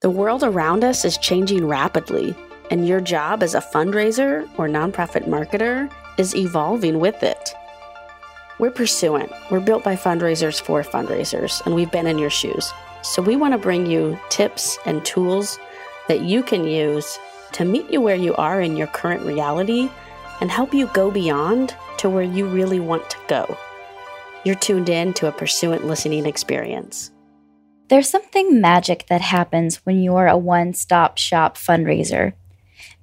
The world around us is changing rapidly, and your job as a fundraiser or nonprofit marketer is evolving with it. We're Pursuant. We're built by fundraisers for fundraisers, and we've been in your shoes. So we want to bring you tips and tools that you can use to meet you where you are in your current reality and help you go beyond to where you really want to go. You're tuned in to a Pursuant listening experience. There's something magic that happens when you're a one stop shop fundraiser.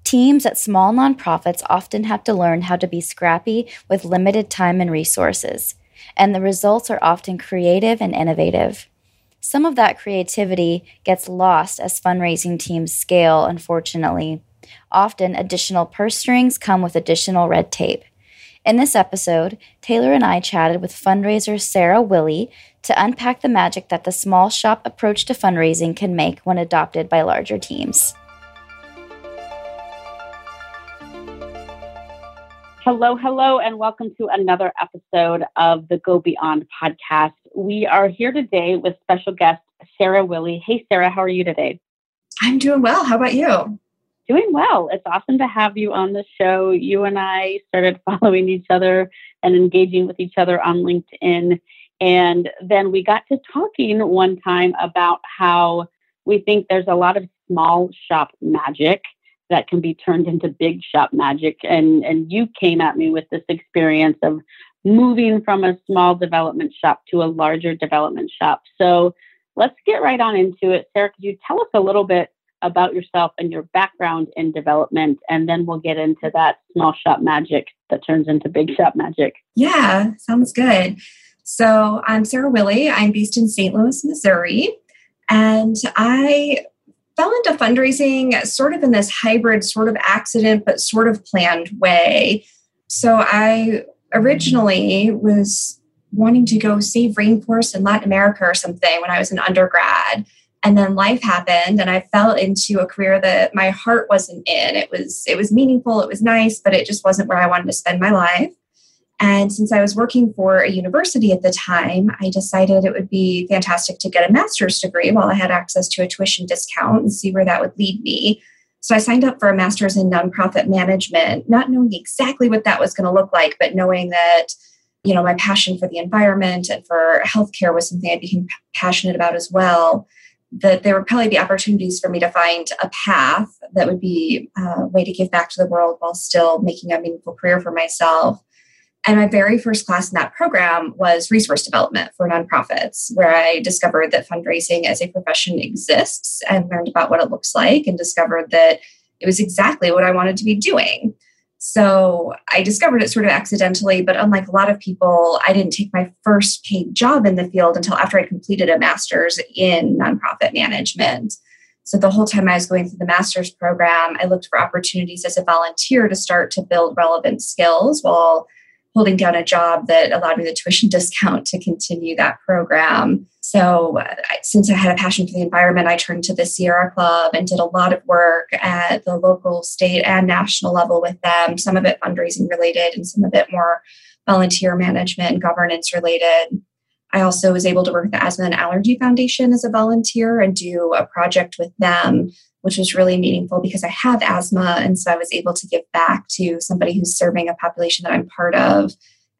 Teams at small nonprofits often have to learn how to be scrappy with limited time and resources, and the results are often creative and innovative. Some of that creativity gets lost as fundraising teams scale, unfortunately. Often, additional purse strings come with additional red tape. In this episode, Taylor and I chatted with fundraiser Sarah Willey to unpack the magic that the small shop approach to fundraising can make when adopted by larger teams. Hello, hello, and welcome to another episode of the Go Beyond podcast. We are here today with special guest Sarah Willey. Hey, Sarah, how are you today? I'm doing well. How about you? Doing well. It's awesome to have you on the show. You and I started following each other and engaging with each other on LinkedIn. And then we got to talking one time about how we think there's a lot of small shop magic that can be turned into big shop magic. And, and you came at me with this experience of moving from a small development shop to a larger development shop. So let's get right on into it. Sarah, could you tell us a little bit about yourself and your background in development, and then we'll get into that small shop magic that turns into big shop magic. Yeah, sounds good. So I'm Sarah Willey. I'm based in St. Louis, Missouri, and I fell into fundraising sort of in this hybrid, sort of accident, but sort of planned way. So I originally was wanting to go save rainforests in Latin America or something when I was an undergrad and then life happened and i fell into a career that my heart wasn't in. It was it was meaningful it was nice but it just wasn't where i wanted to spend my life. And since i was working for a university at the time i decided it would be fantastic to get a master's degree while i had access to a tuition discount and see where that would lead me. So i signed up for a master's in nonprofit management not knowing exactly what that was going to look like but knowing that you know my passion for the environment and for healthcare was something i became passionate about as well that there would probably be opportunities for me to find a path that would be a way to give back to the world while still making a meaningful career for myself. And my very first class in that program was resource development for nonprofits, where I discovered that fundraising as a profession exists and learned about what it looks like and discovered that it was exactly what I wanted to be doing. So I discovered it sort of accidentally, but unlike a lot of people, I didn't take my first paid job in the field until after I completed a master's in nonprofit management. So the whole time I was going through the master's program, I looked for opportunities as a volunteer to start to build relevant skills while holding down a job that allowed me the tuition discount to continue that program. So, uh, since I had a passion for the environment, I turned to the Sierra Club and did a lot of work at the local, state, and national level with them, some of it fundraising related and some of it more volunteer management and governance related. I also was able to work with the Asthma and Allergy Foundation as a volunteer and do a project with them which was really meaningful because I have asthma. And so I was able to give back to somebody who's serving a population that I'm part of.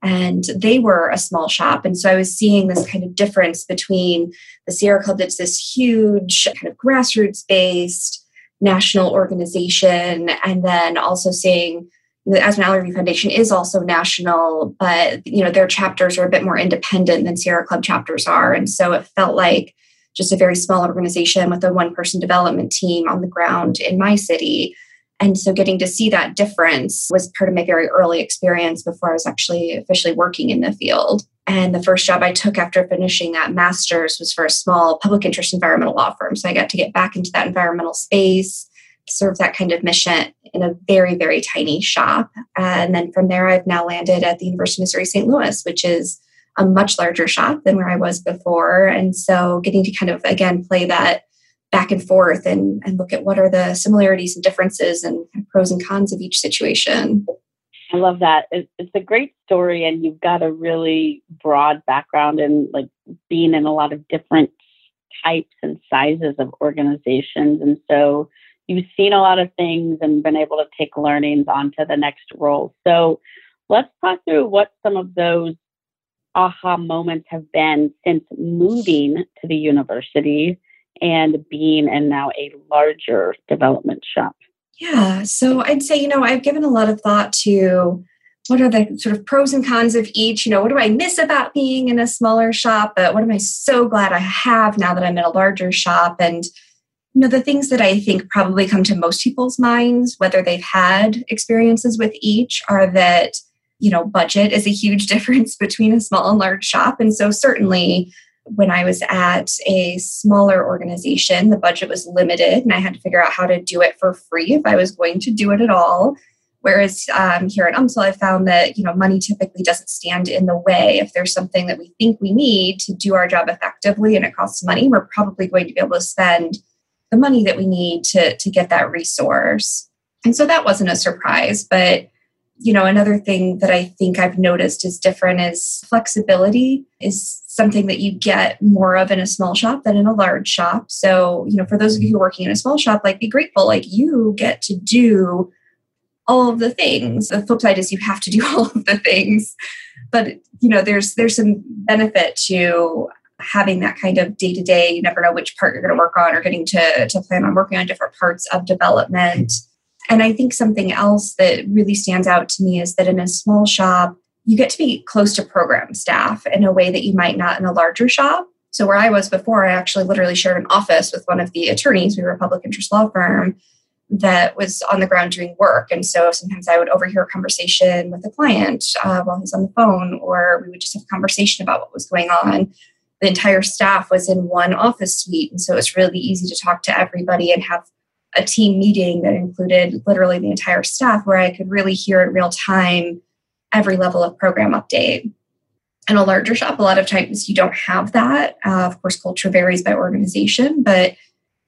And they were a small shop. And so I was seeing this kind of difference between the Sierra Club, that's this huge, kind of grassroots based national organization, and then also seeing the Asthma Allergy Foundation is also national, but you know their chapters are a bit more independent than Sierra Club chapters are, and so it felt like just a very small organization with a one person development team on the ground in my city. And so getting to see that difference was part of my very early experience before I was actually officially working in the field. And the first job I took after finishing that master's was for a small public interest environmental law firm. So I got to get back into that environmental space, serve that kind of mission in a very, very tiny shop. And then from there, I've now landed at the University of Missouri St. Louis, which is a much larger shop than where I was before. And so getting to kind of again play that back and forth and, and look at what are the similarities and differences and pros and cons of each situation. I love that. It's a great story, and you've got a really broad background in like being in a lot of different types and sizes of organizations. And so you've seen a lot of things and been able to take learnings onto the next role. So let's talk through what some of those aha moments have been since moving to the university and being in now a larger development shop. Yeah, so I'd say, you know, I've given a lot of thought to what are the sort of pros and cons of each? You know, what do I miss about being in a smaller shop? But what am I so glad I have now that I'm in a larger shop? And, you know, the things that I think probably come to most people's minds, whether they've had experiences with each, are that, you know, budget is a huge difference between a small and large shop. And so certainly when I was at a smaller organization, the budget was limited and I had to figure out how to do it for free if I was going to do it at all. Whereas um, here at UMSL, I found that you know money typically doesn't stand in the way. If there's something that we think we need to do our job effectively and it costs money, we're probably going to be able to spend the money that we need to to get that resource. And so that wasn't a surprise. But you know, another thing that I think I've noticed is different is flexibility is something that you get more of in a small shop than in a large shop. So, you know, for those of you who are working in a small shop, like be grateful, like you get to do all of the things. The flip side is you have to do all of the things. But you know, there's there's some benefit to having that kind of day to day. You never know which part you're going to work on, or getting to to plan on working on different parts of development. And I think something else that really stands out to me is that in a small shop, you get to be close to program staff in a way that you might not in a larger shop. So where I was before, I actually literally shared an office with one of the attorneys. We were a public interest law firm that was on the ground doing work. And so sometimes I would overhear a conversation with a client uh, while he's on the phone, or we would just have a conversation about what was going on. The entire staff was in one office suite. And so it was really easy to talk to everybody and have a team meeting that included literally the entire staff where I could really hear in real time every level of program update. In a larger shop, a lot of times you don't have that. Uh, of course, culture varies by organization, but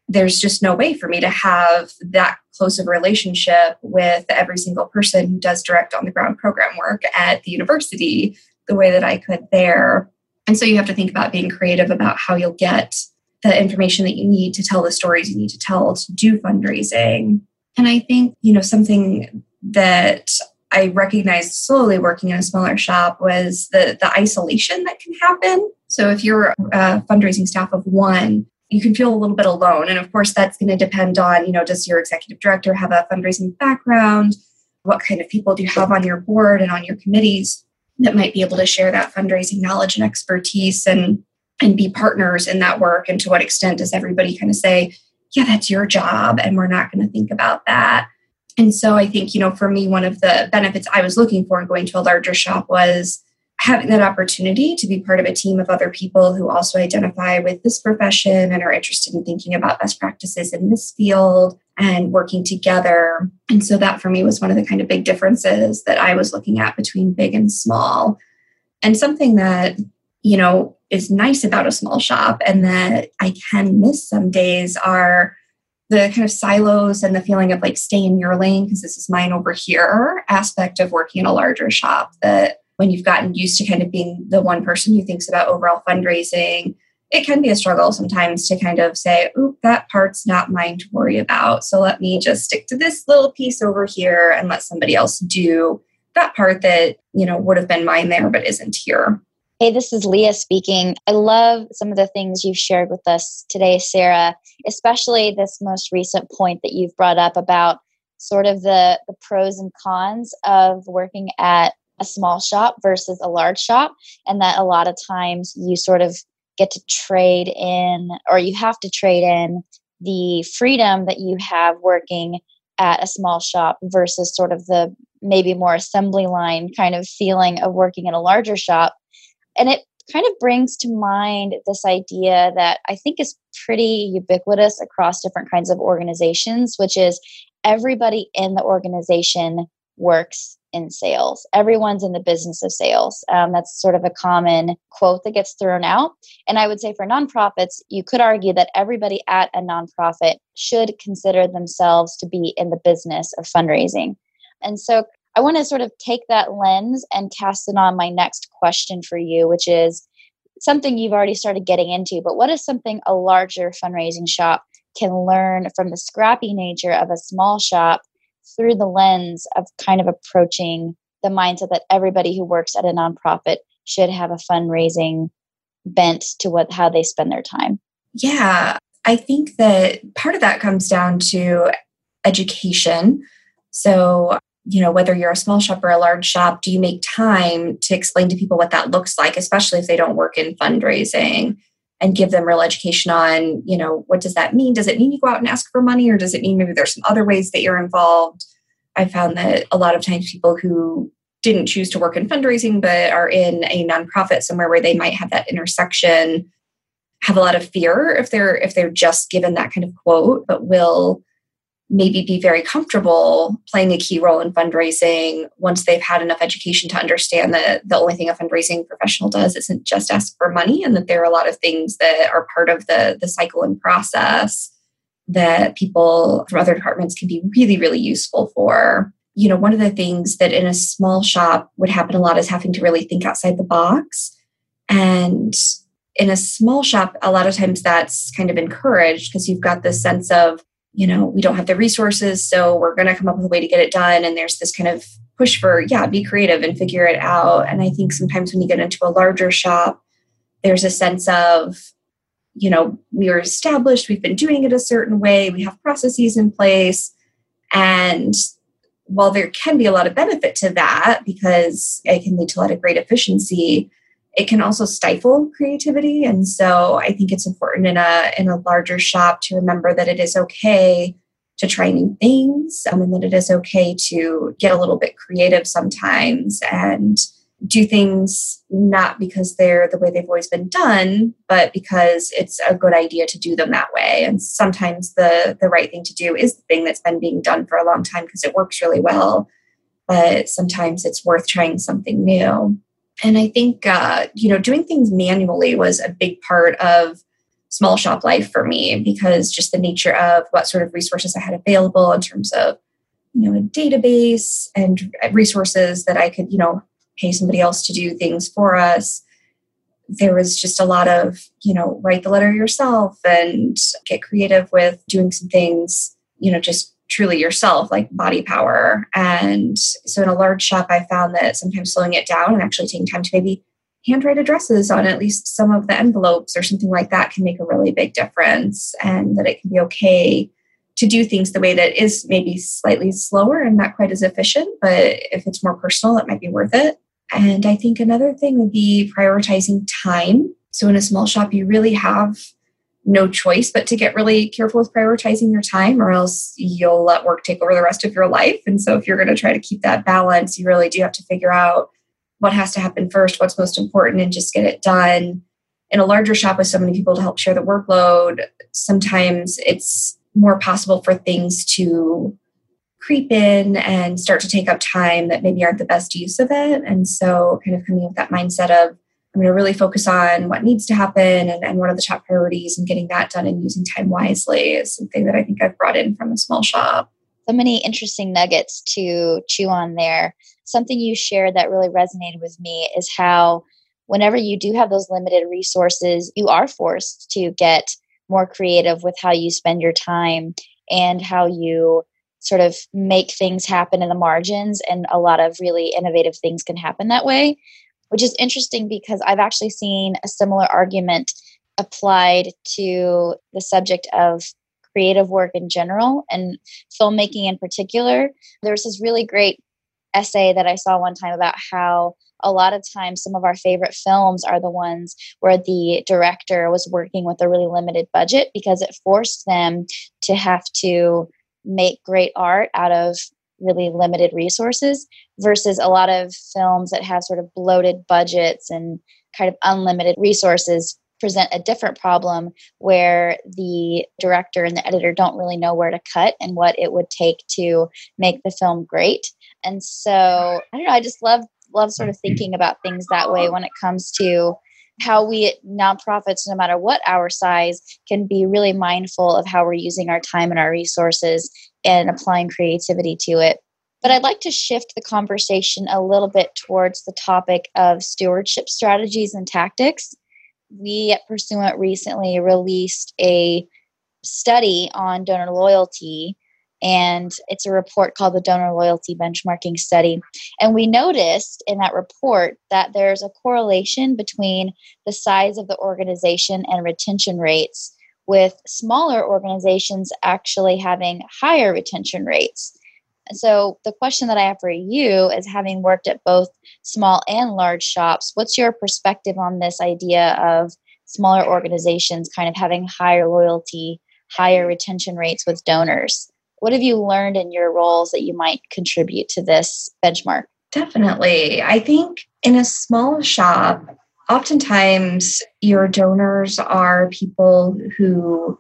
there's just no way for me to have that close of relationship with every single person who does direct on the ground program work at the university the way that I could there. And so you have to think about being creative about how you'll get the information that you need to tell the stories you need to tell to do fundraising. And I think, you know, something that I recognized slowly working in a smaller shop was the the isolation that can happen. So if you're a fundraising staff of one, you can feel a little bit alone. And of course, that's going to depend on, you know, does your executive director have a fundraising background? What kind of people do you have on your board and on your committees that might be able to share that fundraising knowledge and expertise and and be partners in that work? And to what extent does everybody kind of say, yeah, that's your job, and we're not going to think about that? And so I think, you know, for me, one of the benefits I was looking for in going to a larger shop was having that opportunity to be part of a team of other people who also identify with this profession and are interested in thinking about best practices in this field and working together. And so that for me was one of the kind of big differences that I was looking at between big and small. And something that, you know, is nice about a small shop and that I can miss some days are the kind of silos and the feeling of like stay in your lane because this is mine over here aspect of working in a larger shop that when you've gotten used to kind of being the one person who thinks about overall fundraising, it can be a struggle sometimes to kind of say, "Oop, that part's not mine to worry about. So let me just stick to this little piece over here and let somebody else do that part that, you know, would have been mine there but isn't here." Hey, this is Leah speaking. I love some of the things you've shared with us today, Sarah, especially this most recent point that you've brought up about sort of the, the pros and cons of working at a small shop versus a large shop and that a lot of times you sort of get to trade in or you have to trade in the freedom that you have working at a small shop versus sort of the maybe more assembly line kind of feeling of working in a larger shop and it kind of brings to mind this idea that I think is pretty ubiquitous across different kinds of organizations, which is everybody in the organization works in sales. Everyone's in the business of sales. Um, that's sort of a common quote that gets thrown out. And I would say for nonprofits, you could argue that everybody at a nonprofit should consider themselves to be in the business of fundraising. And so I want to sort of take that lens and cast it on my next question for you, which is something you've already started getting into, but what is something a larger fundraising shop can learn from the scrappy nature of a small shop through the lens of kind of approaching the mindset that everybody who works at a nonprofit should have a fundraising bent to what how they spend their time? Yeah, I think that part of that comes down to education. So, you know, whether you're a small shop or a large shop, do you make time to explain to people what that looks like, especially if they don't work in fundraising? and give them real education on, you know, what does that mean? Does it mean you go out and ask for money or does it mean maybe there's some other ways that you're involved? I found that a lot of times people who didn't choose to work in fundraising but are in a nonprofit somewhere where they might have that intersection have a lot of fear if they're if they're just given that kind of quote but will maybe be very comfortable playing a key role in fundraising once they've had enough education to understand that the only thing a fundraising professional does isn't just ask for money and that there are a lot of things that are part of the, the cycle and process that people from other departments can be really, really useful for. You know, one of the things that in a small shop would happen a lot is having to really think outside the box. And in a small shop, a lot of times that's kind of encouraged because you've got this sense of, you know, we don't have the resources, so we're going to come up with a way to get it done. And there's this kind of push for, yeah, be creative and figure it out. And I think sometimes when you get into a larger shop, there's a sense of, you know, we are established, we've been doing it a certain way, we have processes in place. And while there can be a lot of benefit to that because it can lead to a lot of great efficiency, it can also stifle creativity. And so i think it's important in a in a larger shop to remember that it is okay to try new things um, and that it is okay to get a little bit creative sometimes and do things not because they're the way they've always been done but because it's a good idea to do them that way. And sometimes the the right thing to do is the thing that's been being done for a long time because it works really well but sometimes it's worth trying something new and I think, uh, you know, doing things manually was a big part of small shop life for me because just the nature of what sort of resources I had available in terms of, you know, a database and resources that I could, you know, pay somebody else to do things for us. There was just a lot of, you know, write the letter yourself and get creative with doing some things, you know, just truly yourself, like body power. And so in a large shop, I found that sometimes slowing it down and actually taking time to maybe handwrite addresses on at least some of the envelopes or something like that can make a really big difference. And that it can be okay to do things the way that is maybe slightly slower and not quite as efficient, but if it's more personal, it might be worth it. And I think another thing would be prioritizing time. So in a small shop, you really have no choice but to get really careful with prioritizing your time or else you'll let work take over the rest of your life. And so if you're going to try to keep that balance you really do have to figure out what has to happen first what's most important and just get it done. In a larger shop with so many people to help share the workload sometimes it's more possible for things to creep in and start to take up time that maybe aren't the best use of it. And so kind of coming with that mindset of I'm going to really focus on what needs to happen and, and what are the top priorities and getting that done and using time wisely is something that I think I've brought in from a small shop. So many interesting nuggets to chew on there. Something you shared that really resonated with me is how, whenever you do have those limited resources, you are forced to get more creative with how you spend your time and how you sort of make things happen in the margins. And a lot of really innovative things can happen that way which is interesting because I've actually seen a similar argument applied to the subject of creative work in general and filmmaking in particular. There was this really great essay that I saw one time about how a lot of times some of our favorite films are the ones where the director was working with a really limited budget because it forced them to have to make great art out of really limited resources versus a lot of films that have sort of bloated budgets and kind of unlimited resources present a different problem where the director and the editor don't really know where to cut and what it would take to make the film great. And so I don't know, I just love love sort of mm-hmm. thinking about things that way when it comes to how we nonprofits, no matter what our size, can be really mindful of how we're using our time and our resources and applying creativity to it. But I'd like to shift the conversation a little bit towards the topic of stewardship strategies and tactics. we at Pursuant recently released a study on donor loyalty and it's a report called the Donor Loyalty Benchmarking Study. And we noticed in that report that there's a correlation between the size of the organization and retention rates, with smaller organizations actually having higher retention rates. So, the question that I have for you is having worked at both small and large shops, what's your perspective on this idea of smaller organizations kind of having higher loyalty, higher retention rates with donors? What have you learned in your roles that you might contribute to this benchmark? Definitely. I think in a small shop, oftentimes your donors are people who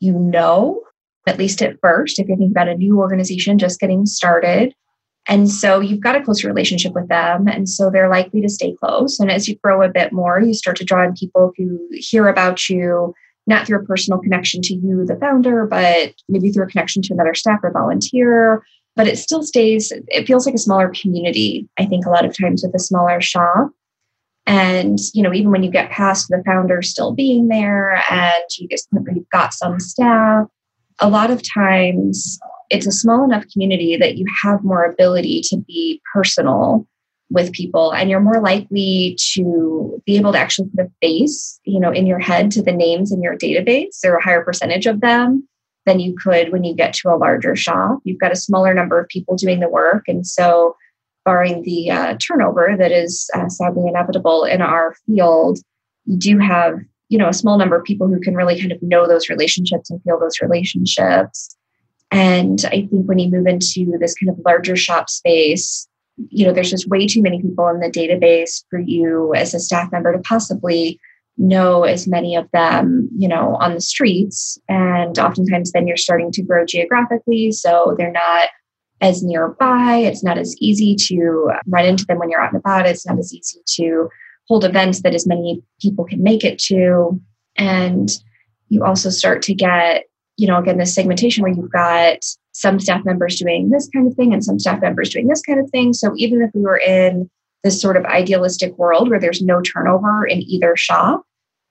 you know, at least at first, if you're thinking about a new organization just getting started. And so you've got a closer relationship with them. And so they're likely to stay close. And as you grow a bit more, you start to draw in people who hear about you not through a personal connection to you, the founder, but maybe through a connection to another staff or volunteer. But it still stays, it feels like a smaller community, I think, a lot of times with a smaller shop. And, you know, even when you get past the founder still being there and you just you've got some staff, a lot of times it's a small enough community that you have more ability to be personal with people and you're more likely to be able to actually put a face you know in your head to the names in your database or a higher percentage of them than you could when you get to a larger shop. You've got a smaller number of people doing the work and so barring the uh, turnover that is uh, sadly inevitable in our field you do have you know a small number of people who can really kind of know those relationships and feel those relationships. And i think when you move into this kind of larger shop space you know there's just way too many people in the database for you as a staff member to possibly know as many of them you know on the streets. And oftentimes then you're starting to grow geographically so they're not as nearby. It's not as easy to run into them when you're out and about. It's not as easy to hold events that as many people can make it to and you also start to get you know again this segmentation where you've got some staff members doing this kind of thing and some staff members doing this kind of thing. So even if we were in this sort of idealistic world where there's no turnover in either shop,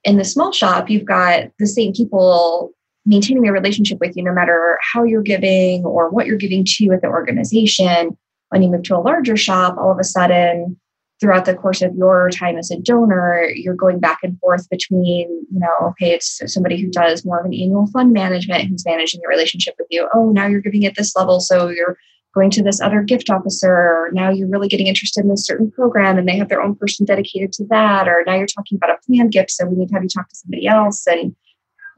in the small shop, you've got the same people maintaining their relationship with you no matter how you're giving or what you're giving to at the organization. When you move to a larger shop, all of a sudden throughout the course of your time as a donor, you're going back and forth between, you know, okay, it's somebody who does more of an annual fund management who's managing the relationship with you. Oh, now you're giving at this level. So you're going to this other gift officer. Now you're really getting interested in a certain program and they have their own person dedicated to that. Or now you're talking about a planned gift. So we need to have you talk to somebody else. And,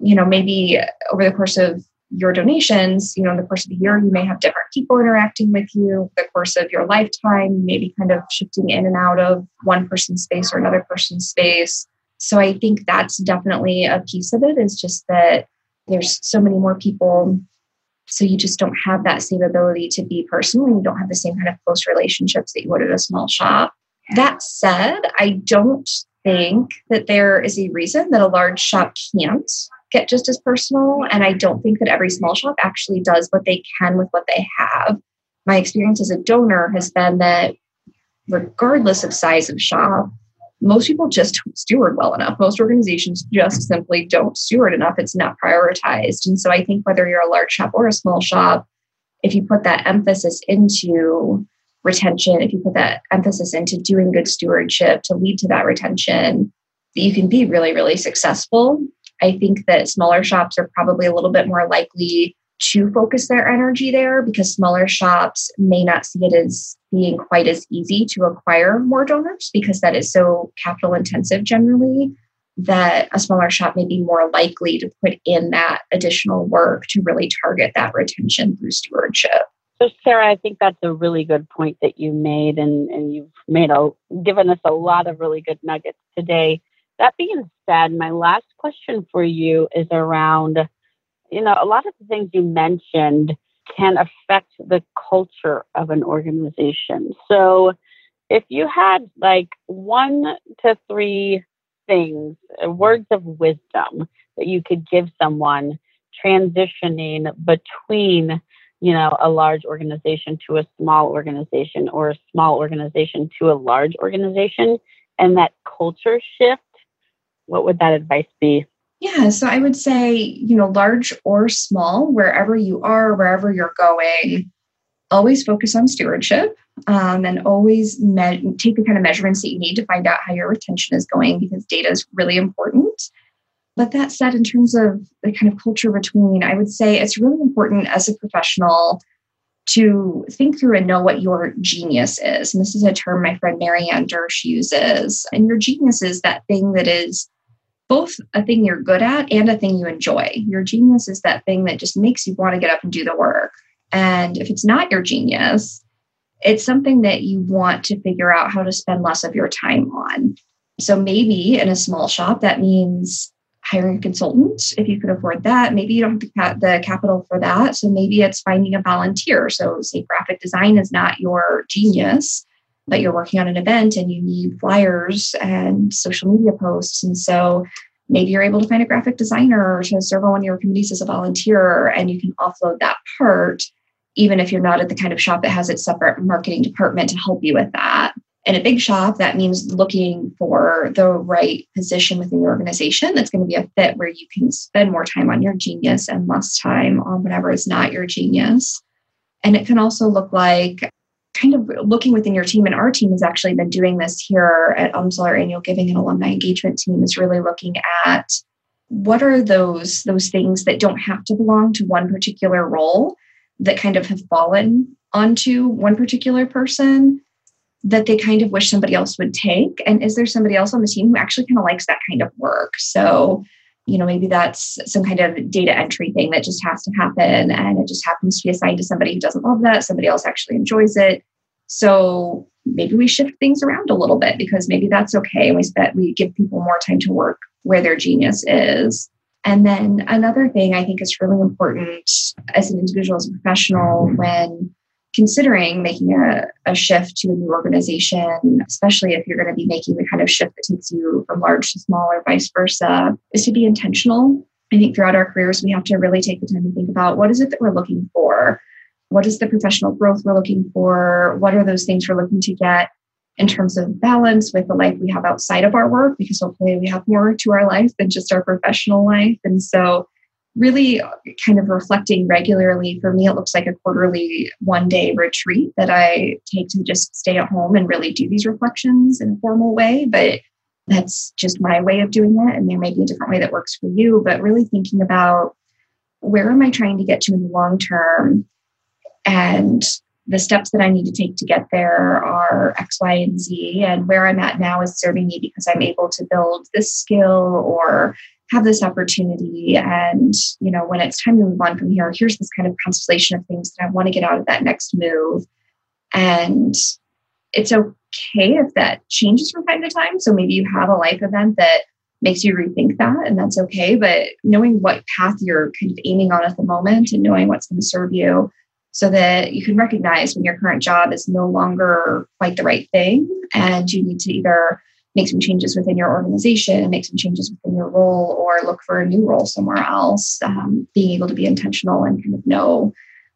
you know, maybe over the course of your donations, you know, in the course of the year, you may have different people interacting with you. The course of your lifetime, you may be kind of shifting in and out of one person's space or another person's space. So I think that's definitely a piece of it is just that there's so many more people. So you just don't have that same ability to be personal and you don't have the same kind of close relationships that you would at a small shop. That said, I don't think that there is a reason that a large shop can't get just as personal. And I don't think that every small shop actually does what they can with what they have. My experience as a donor has been that regardless of size of shop, most people just don't steward well enough. Most organizations just simply don't steward enough. It's not prioritized. And so I think whether you're a large shop or a small shop, if you put that emphasis into retention, if you put that emphasis into doing good stewardship to lead to that retention, that you can be really, really successful. I think that smaller shops are probably a little bit more likely to focus their energy there because smaller shops may not see it as being quite as easy to acquire more donors because that is so capital intensive generally that a smaller shop may be more likely to put in that additional work to really target that retention through stewardship. So Sarah, I think that's a really good point that you made and, and you've made a given us a lot of really good nuggets today. That being said, my last question for you is around, you know, a lot of the things you mentioned can affect the culture of an organization. So if you had like one to three things, uh, words of wisdom that you could give someone transitioning between you know a large organization to a small organization or a small organization to a large organization and that culture shift what would that advice be? Yeah, so I would say, you know, large or small, wherever you are, wherever you're going, always focus on stewardship um, and always me- take the kind of measurements that you need to find out how your retention is going because data is really important. But that said, in terms of the kind of culture between, I would say it's really important as a professional to think through and know what your genius is. And this is a term my friend Marianne Dersch uses. And your genius is that thing that is both a thing you're good at and a thing you enjoy. Your genius is that thing that just makes you want to get up and do the work. And if it's not your genius, it's something that you want to figure out how to spend less of your time on. So maybe in a small shop, that means hiring a consultant if you could afford that. Maybe you don't have the capital for that. So maybe it's finding a volunteer. So, say graphic design is not your genius but you're working on an event and you need flyers and social media posts. And so maybe you're able to find a graphic designer to serve on your committees as a volunteer and you can offload that part, even if you're not at the kind of shop that has its separate marketing department to help you with that. In a big shop, that means looking for the right position within your organization that's going to be a fit where you can spend more time on your genius and less time on whatever is not your genius. And it can also look like kind of looking within your team, and our team has actually been doing this here at UMSL, our annual giving and alumni engagement team is really looking at what are those those things that don't have to belong to one particular role that kind of have fallen onto one particular person that they kind of wish somebody else would take? And is there somebody else on the team who actually kind of likes that kind of work? So you know maybe that's some kind of data entry thing that just has to happen and it just happens to be assigned to somebody who doesn't love that somebody else actually enjoys it. So maybe we shift things around a little bit because maybe that's okay we spend we give people more time to work where their genius is. And then another thing i think is really important as an individual as a professional when considering making a, a shift to a new organization, especially if you're going to be making the kind of shift that takes you from large to small or vice versa, is to be intentional. I think throughout our careers, we have to really take the time to think about what is it that we're looking for? What is the professional growth we're looking for? What are those things we're looking to get in terms of balance with the life we have outside of our work? Because hopefully we have more to our life than just our professional life. And so really kind of reflecting regularly. For me, it looks like a quarterly one day retreat that I take to just stay at home and really do these reflections in a formal way. But that's just my way of doing it. And there may be a different way that works for you, but really thinking about where am I trying to get to in the long term? And the steps that I need to take to get there are X, Y, and Z. And where I'm at now is serving me because I'm able to build this skill or have this opportunity and you know when it's time to move on from here here's this kind of constellation of things that i want to get out of that next move. And it's okay if that changes from time to time. So maybe you have a life event that makes you rethink that and that's okay. But knowing what path you're kind of aiming on at the moment and knowing what's going to serve you so that you can recognize when your current job is no longer quite the right thing and you need to either make some changes within your organization, make some changes within your role, or look for a new role somewhere else. Um, being able to be intentional and kind of know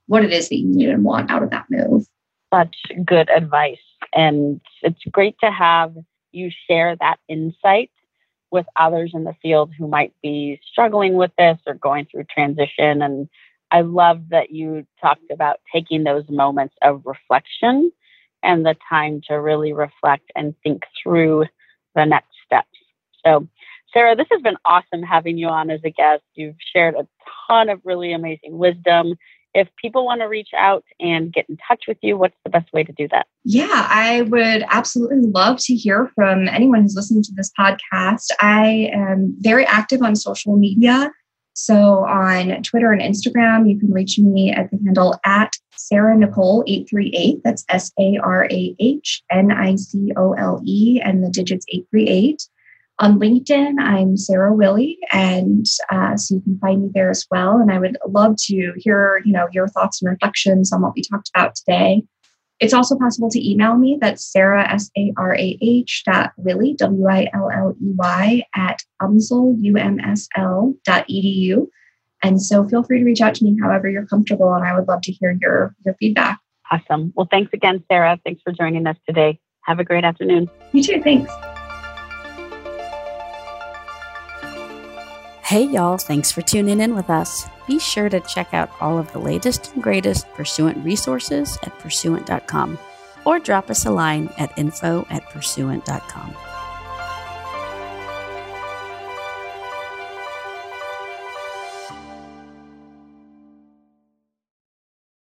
what it is that you need and want out of that move. Such good advice. And it's great to have you share that insight with others in the field who might be struggling with this or going through transition. And I love that you talked about taking those moments of reflection and the time to really reflect and think through the next steps. So, Sarah, this has been awesome having you on as a guest. You've shared a ton of really amazing wisdom. If people want to reach out and get in touch with you, what's the best way to do that? Yeah, I would absolutely love to hear from anyone who's listening to this podcast. I am very active on social media. So on Twitter and Instagram, you can reach me at the handle at Sarah Nicole 838. That's S A R A H N I C O L E and the digits 838. On LinkedIn, I'm Sarah Willey, and uh, so you can find me there as well. And I would love to hear, you know, your thoughts and reflections on what we talked about today. It's also possible to email me. That's Sarah, S A R A H dot Willey, W I L L E Y, at umsl, U-M-S-L dot edu. And so feel free to reach out to me however you're comfortable, and I would love to hear your, your feedback. Awesome. Well, thanks again, Sarah. Thanks for joining us today. Have a great afternoon. You too. Thanks. Hey, y'all, thanks for tuning in with us. Be sure to check out all of the latest and greatest Pursuant resources at pursuant.com or drop us a line at info at pursuant.com.